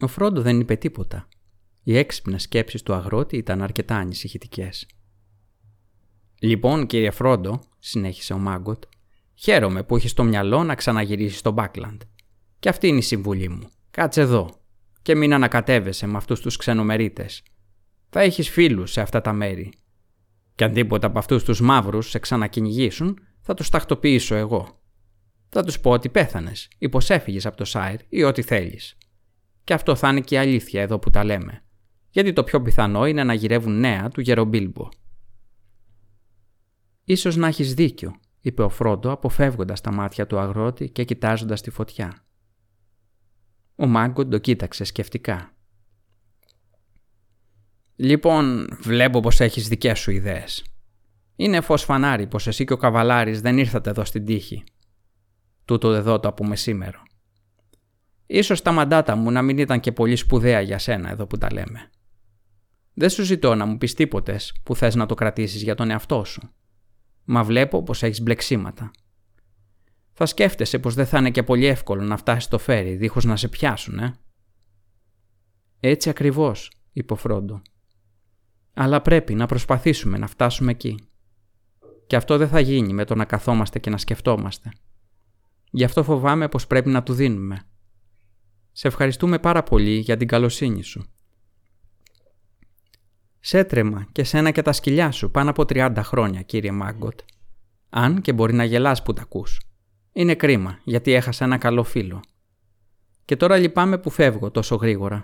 Ο Φρόντο δεν είπε τίποτα. Οι έξυπνες σκέψεις του αγρότη ήταν αρκετά ανησυχητικές. Λοιπόν, κύριε Φρόντο, συνέχισε ο Μάγκοτ, χαίρομαι που έχεις στο μυαλό να ξαναγυρίσεις στο Μπάκλαντ. Και αυτή είναι η συμβουλή μου. Κάτσε εδώ και μην ανακατεύεσαι με αυτούς τους ξενομερίτες. Θα έχεις φίλους σε αυτά τα μέρη. Και αν τίποτα από αυτούς τους μαύρους σε ξανακυνηγήσουν, θα τους τακτοποιήσω εγώ. Θα τους πω ότι πέθανες ή πως έφυγες από το Σάιρ ή ό,τι θέλεις. Και αυτό θα είναι και η αλήθεια εδώ που τα λέμε. Γιατί το πιο πιθανό είναι να γυρεύουν νέα του Γερομπίλμπο. Ίσως να έχεις δίκιο, είπε ο Φρόντο αποφεύγοντας τα μάτια του αγρότη και κοιτάζοντας τη φωτιά. Ο Μάγκον το κοίταξε σκεφτικά. «Λοιπόν, βλέπω πως έχεις δικές σου ιδέες. Είναι φως φανάρι πως εσύ και ο καβαλάρης δεν ήρθατε εδώ στην τύχη. Τούτο εδώ το από μεσήμερο. Ίσως τα μαντάτα μου να μην ήταν και πολύ σπουδαία για σένα εδώ που τα λέμε. Δεν σου ζητώ να μου πεις τίποτες που θες να το κρατήσεις για τον εαυτό σου. Μα βλέπω πως έχεις μπλεξίματα. Θα σκέφτεσαι πως δεν θα είναι και πολύ εύκολο να φτάσεις στο φέρι δίχως να σε πιάσουν, ε. Έτσι ακριβώς, είπε ο Φρόντο. Αλλά πρέπει να προσπαθήσουμε να φτάσουμε εκεί. Και αυτό δεν θα γίνει με το να καθόμαστε και να σκεφτόμαστε. Γι' αυτό φοβάμαι πως πρέπει να του δίνουμε. Σε ευχαριστούμε πάρα πολύ για την καλοσύνη σου. Σέτρεμα και σένα και τα σκυλιά σου πάνω από 30 χρόνια, κύριε Μάγκοτ. Αν και μπορεί να γελάς που τα ακούς. Είναι κρίμα, γιατί έχασα ένα καλό φίλο. Και τώρα λυπάμαι που φεύγω τόσο γρήγορα.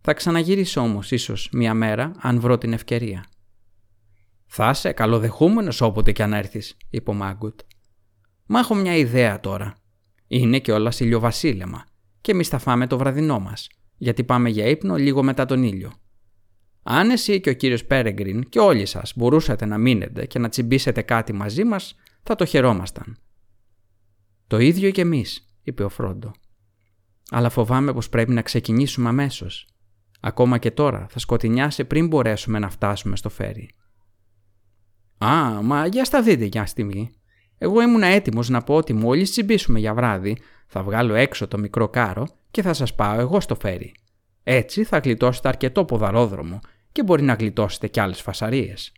Θα ξαναγυρίσω όμως ίσως μία μέρα, αν βρω την ευκαιρία. «Θα είσαι καλοδεχούμενος όποτε κι αν έρθεις», είπε ο Μάγκουτ. «Μα έχω μια ιδέα τώρα. Είναι και όλα ηλιοβασίλεμα και εμείς θα φάμε το βραδινό μας, γιατί πάμε για ύπνο λίγο μετά τον ήλιο. Αν εσύ και ο κύριος Πέρεγκριν και όλοι σας μπορούσατε να μείνετε και να τσιμπήσετε κάτι μαζί μας, θα το χαιρόμασταν. Το ίδιο και εμείς, είπε ο Φρόντο. Αλλά φοβάμαι πως πρέπει να ξεκινήσουμε αμέσως. Ακόμα και τώρα θα σκοτεινιάσει πριν μπορέσουμε να φτάσουμε στο φέρι. Α, μα για στα δείτε για στιγμή. Εγώ ήμουν έτοιμος να πω ότι μόλις τσιμπήσουμε για βράδυ, θα βγάλω έξω το μικρό κάρο και θα σας πάω εγώ στο φέρι. Έτσι θα γλιτώσετε αρκετό ποδαρόδρομο και μπορεί να γλιτώσετε κι άλλες φασαρίες.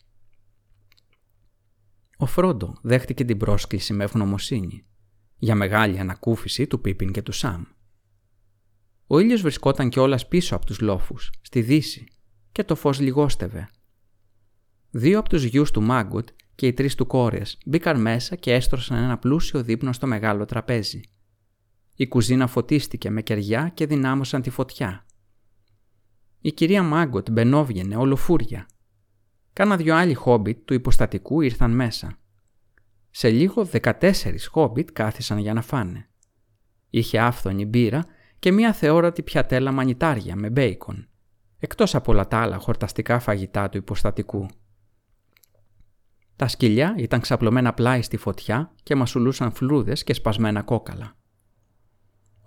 Ο Φρόντο δέχτηκε την πρόσκληση με ευγνωμοσύνη για μεγάλη ανακούφιση του Πίπιν και του Σαμ. Ο ήλιος βρισκόταν κιόλας πίσω από τους λόφους, στη δύση, και το φως λιγόστευε. Δύο από τους γιους του Μάγκουτ και οι τρεις του κόρες μπήκαν μέσα και έστρωσαν ένα πλούσιο δείπνο στο μεγάλο τραπέζι. Η κουζίνα φωτίστηκε με κεριά και δυνάμωσαν τη φωτιά. Η κυρία Μάγκοτ μπαινόβγαινε όλο φούρια. Κάνα δυο άλλοι χόμπιτ του υποστατικού ήρθαν μέσα. Σε λίγο 14 χόμπιτ κάθισαν για να φάνε. Είχε άφθονη μπύρα και μια θεόρατη πιατέλα μανιτάρια με μπέικον, εκτός από όλα τα άλλα χορταστικά φαγητά του υποστατικού. Τα σκυλιά ήταν ξαπλωμένα πλάι στη φωτιά και μασουλούσαν φλούδες και σπασμένα κόκαλα.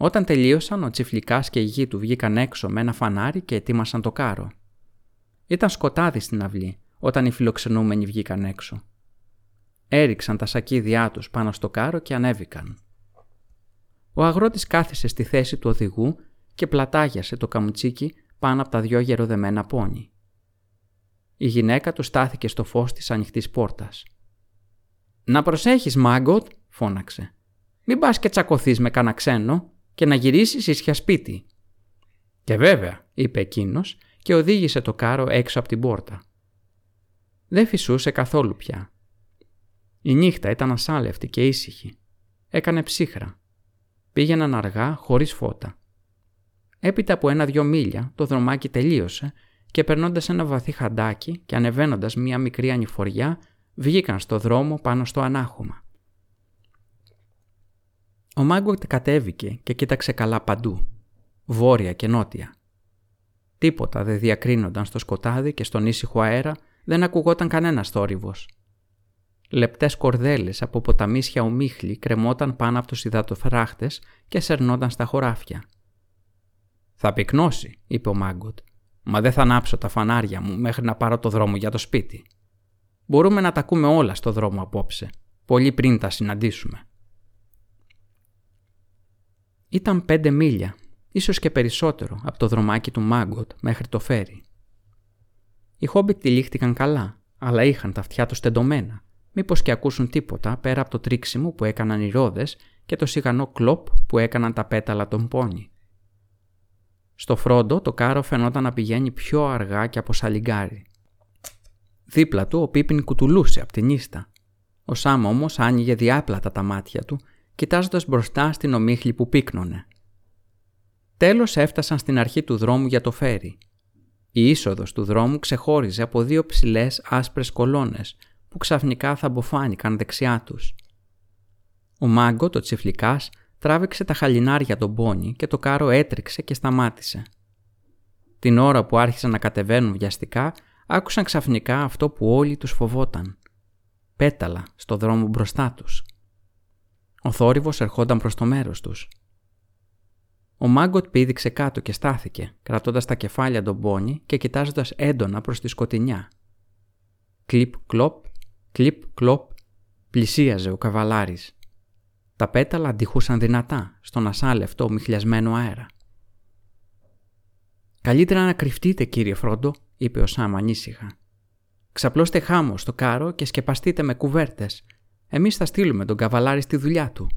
Όταν τελείωσαν, ο Τσιφλικάς και η γη του βγήκαν έξω με ένα φανάρι και ετοίμασαν το κάρο. Ήταν σκοτάδι στην αυλή όταν οι φιλοξενούμενοι βγήκαν έξω. Έριξαν τα σακίδια τους πάνω στο κάρο και ανέβηκαν. Ο αγρότης κάθισε στη θέση του οδηγού και πλατάγιασε το καμουτσίκι πάνω από τα δυο γεροδεμένα πόνι. Η γυναίκα του στάθηκε στο φως της ανοιχτής πόρτας. «Να προσέχεις, Μάγκοτ», φώναξε. «Μην πας και τσακωθείς με κανένα ξένο και να γυρίσεις ίσια σπίτι». «Και βέβαια», είπε εκείνος και οδήγησε το κάρο έξω από την πόρτα. Δεν φυσούσε καθόλου πια. Η νύχτα ήταν ασάλευτη και ήσυχη. Έκανε ψύχρα. Πήγαιναν αργά, χωρίς φώτα. Έπειτα από ένα-δυο μίλια το δρομάκι τελείωσε και περνώντας ένα βαθύ χαντάκι και ανεβαίνοντας μία μικρή ανηφοριά βγήκαν στο δρόμο πάνω στο ανάχωμα. Ο Μάγκοτ κατέβηκε και κοίταξε καλά παντού, βόρεια και νότια. Τίποτα δεν διακρίνονταν στο σκοτάδι και στον ήσυχο αέρα δεν ακουγόταν κανένας θόρυβος. Λεπτές κορδέλες από ποταμίσια ομίχλη κρεμόταν πάνω από τους υδατοθράχτες και σερνόταν στα χωράφια. «Θα πυκνώσει», είπε ο Μάγκοτ, «μα δεν θα ανάψω τα φανάρια μου μέχρι να πάρω το δρόμο για το σπίτι». Μπορούμε να τα ακούμε όλα στο δρόμο απόψε, πολύ πριν τα συναντήσουμε. Ήταν πέντε μίλια, ίσως και περισσότερο, από το δρομάκι του Μάγκοτ μέχρι το φέρι. Οι Χόμπιτ τυλίχτηκαν καλά, αλλά είχαν τα αυτιά τους τεντωμένα, μήπως και ακούσουν τίποτα πέρα από το τρίξιμο που έκαναν οι ρόδες και το σιγανό κλοπ που έκαναν τα πέταλα των πόνι. Στο φρόντο το κάρο φαινόταν να πηγαίνει πιο αργά και από σαλιγκάρι. Δίπλα του ο Πίπιν κουτουλούσε από την ίστα. Ο Σάμ όμως άνοιγε διάπλατα τα μάτια του, κοιτάζοντας μπροστά στην ομίχλη που πύκνωνε. Τέλος έφτασαν στην αρχή του δρόμου για το φέρι. Η είσοδος του δρόμου ξεχώριζε από δύο ψηλές άσπρες κολόνες που ξαφνικά θα αποφάνηκαν δεξιά τους. Ο Μάγκο, το τσιφλικάς, τράβηξε τα χαλινάρια τον πόνι και το κάρο έτρεξε και σταμάτησε. Την ώρα που άρχισαν να κατεβαίνουν βιαστικά, άκουσαν ξαφνικά αυτό που όλοι τους φοβόταν. Πέταλα στο δρόμο μπροστά τους. Ο θόρυβος ερχόταν προς το μέρος τους. Ο Μάγκοτ πήδηξε κάτω και στάθηκε, κρατώντας τα κεφάλια τον πόνι και κοιτάζοντας έντονα προς τη σκοτεινιά. Κλιπ κλοπ, κλιπ κλοπ, πλησίαζε ο καβαλάρης. Τα πέταλα αντιχούσαν δυνατά στον ασάλευτο ομιχλιασμένο αέρα. «Καλύτερα να κρυφτείτε, κύριε Φρόντο», είπε ο Σάμ ανήσυχα. «Ξαπλώστε χάμω στο κάρο και σκεπαστείτε με κουβέρτες. Εμείς θα στείλουμε τον καβαλάρη στη δουλειά του».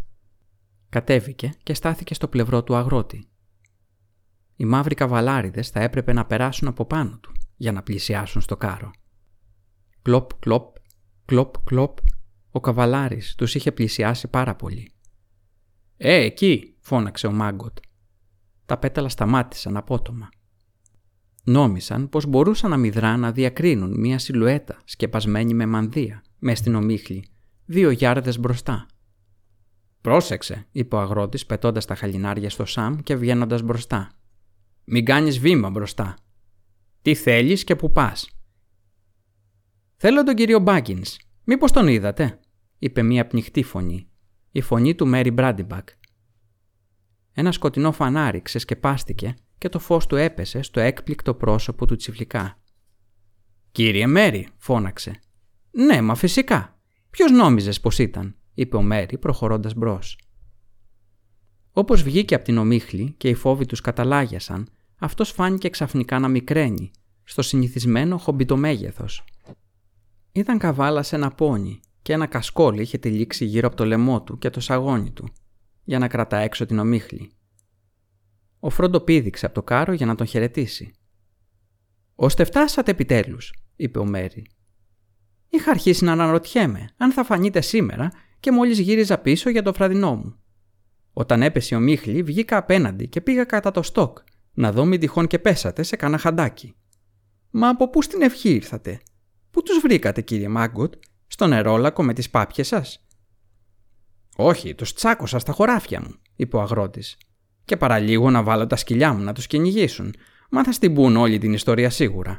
Κατέβηκε και στάθηκε στο πλευρό του αγρότη. Οι μαύροι καβαλάριδες θα έπρεπε να περάσουν από πάνω του για να πλησιάσουν στο κάρο. Κλοπ, κλοπ, κλοπ, κλοπ, ο καβαλάρης τους είχε πλησιάσει πάρα πολύ. «Ε, εκεί!» φώναξε ο Μάγκοτ. Τα πέταλα σταμάτησαν απότομα. Νόμισαν πως μπορούσαν να μηδρά να διακρίνουν μία σιλουέτα σκεπασμένη με μανδύα με στην ομίχλη, δύο γιάρδες μπροστά. «Πρόσεξε», είπε ο αγρότης πετώντας τα χαλινάρια στο Σαμ και βγαίνοντας μπροστά. «Μην κάνεις βήμα μπροστά. Τι θέλεις και που πας». «Θέλω τον κύριο Μπάγκινς. Μήπως τον είδατε», είπε μία πνιχτή φωνή. Η φωνή του Μέρι Μπράντιμπακ. Ένα σκοτεινό φανάρι ξεσκεπάστηκε και το φως του έπεσε στο έκπληκτο πρόσωπο του τσιφλικά. «Κύριε Μέρι», φώναξε. «Ναι, μα φυσικά. Ποιος νόμιζες πως ήταν», είπε ο Μέρι προχωρώντας μπρος. Όπως βγήκε από την ομίχλη και οι φόβοι τους καταλάγιασαν, αυτός φάνηκε ξαφνικά να μικραίνει, στο συνηθισμένο χομπιτομέγεθος. Ήταν καβάλα σε ένα πόνι και ένα κασκόλ είχε τυλίξει γύρω από το λαιμό του και το σαγόνι του, για να κρατά έξω την ομίχλη. Ο Φρόντο πήδηξε από το κάρο για να τον χαιρετήσει. «Ωστε φτάσατε επιτέλους», είπε ο Μέρι. «Είχα αρχίσει να αναρωτιέμαι αν θα φανείτε σήμερα και μόλις γύριζα πίσω για το φραδινό μου. Όταν έπεσε ο Μίχλη βγήκα απέναντι και πήγα κατά το στόκ να δω μην τυχόν και πέσατε σε κανένα χαντάκι. Μα από πού στην ευχή ήρθατε; Πού τους βρήκατε κύριε Μάγκοτ, στο νερόλακο με τις πάπιες σας; Όχι, τους τσάκωσα στα χωράφια μου, είπε ο αγρότης. Και παραλίγο να βάλω τα σκυλιά μου να τους κυνηγήσουν, μα θα στην πούν όλη την ιστορία σίγουρα.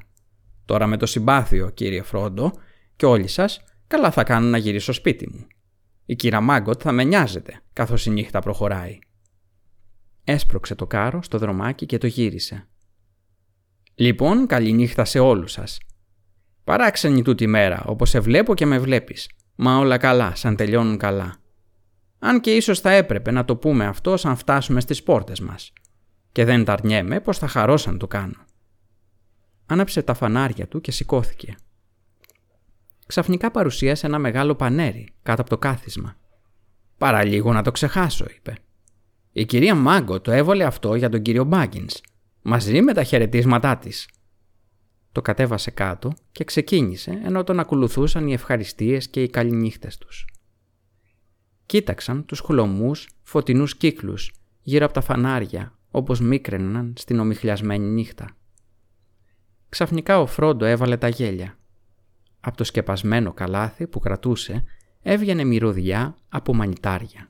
Τώρα με το συμπάθειο, κύριε Φρόντο, και όλοι σας, καλά θα κάνουν να γυρίσω σπίτι μου. Η κύρα Μάγκοτ θα με νοιάζεται, καθώς η νύχτα προχωράει. Έσπρωξε το κάρο στο δρομάκι και το γύρισε. Λοιπόν, καλή νύχτα σε όλους σας. Παράξενη τούτη μέρα, όπως σε βλέπω και με βλέπεις. Μα όλα καλά, σαν τελειώνουν καλά. Αν και ίσως θα έπρεπε να το πούμε αυτό σαν φτάσουμε στις πόρτες μας. Και δεν τα αρνιέμαι πως θα χαρώ σαν το κάνω. Άναψε τα φανάρια του και σηκώθηκε. Ξαφνικά παρουσίασε ένα μεγάλο πανέρι κάτω από το κάθισμα. «Παραλίγο να το ξεχάσω», είπε. «Η κυρία Μάγκο το έβολε αυτό για τον κύριο Μπάγκινς, μαζί με τα χαιρετίσματά της». Το κατέβασε κάτω και ξεκίνησε ενώ τον ακολουθούσαν οι ευχαριστίες και οι καληνύχτες τους. Κοίταξαν τους χλωμούς, φωτεινούς κύκλους γύρω από τα φανάρια όπως μίκραιναν στην ομιχλιασμένη νύχτα. Ξαφνικά ο Φρόντο έβαλε τα γέλια. Από το σκεπασμένο καλάθι που κρατούσε έβγαινε μυρωδιά από μανιτάρια.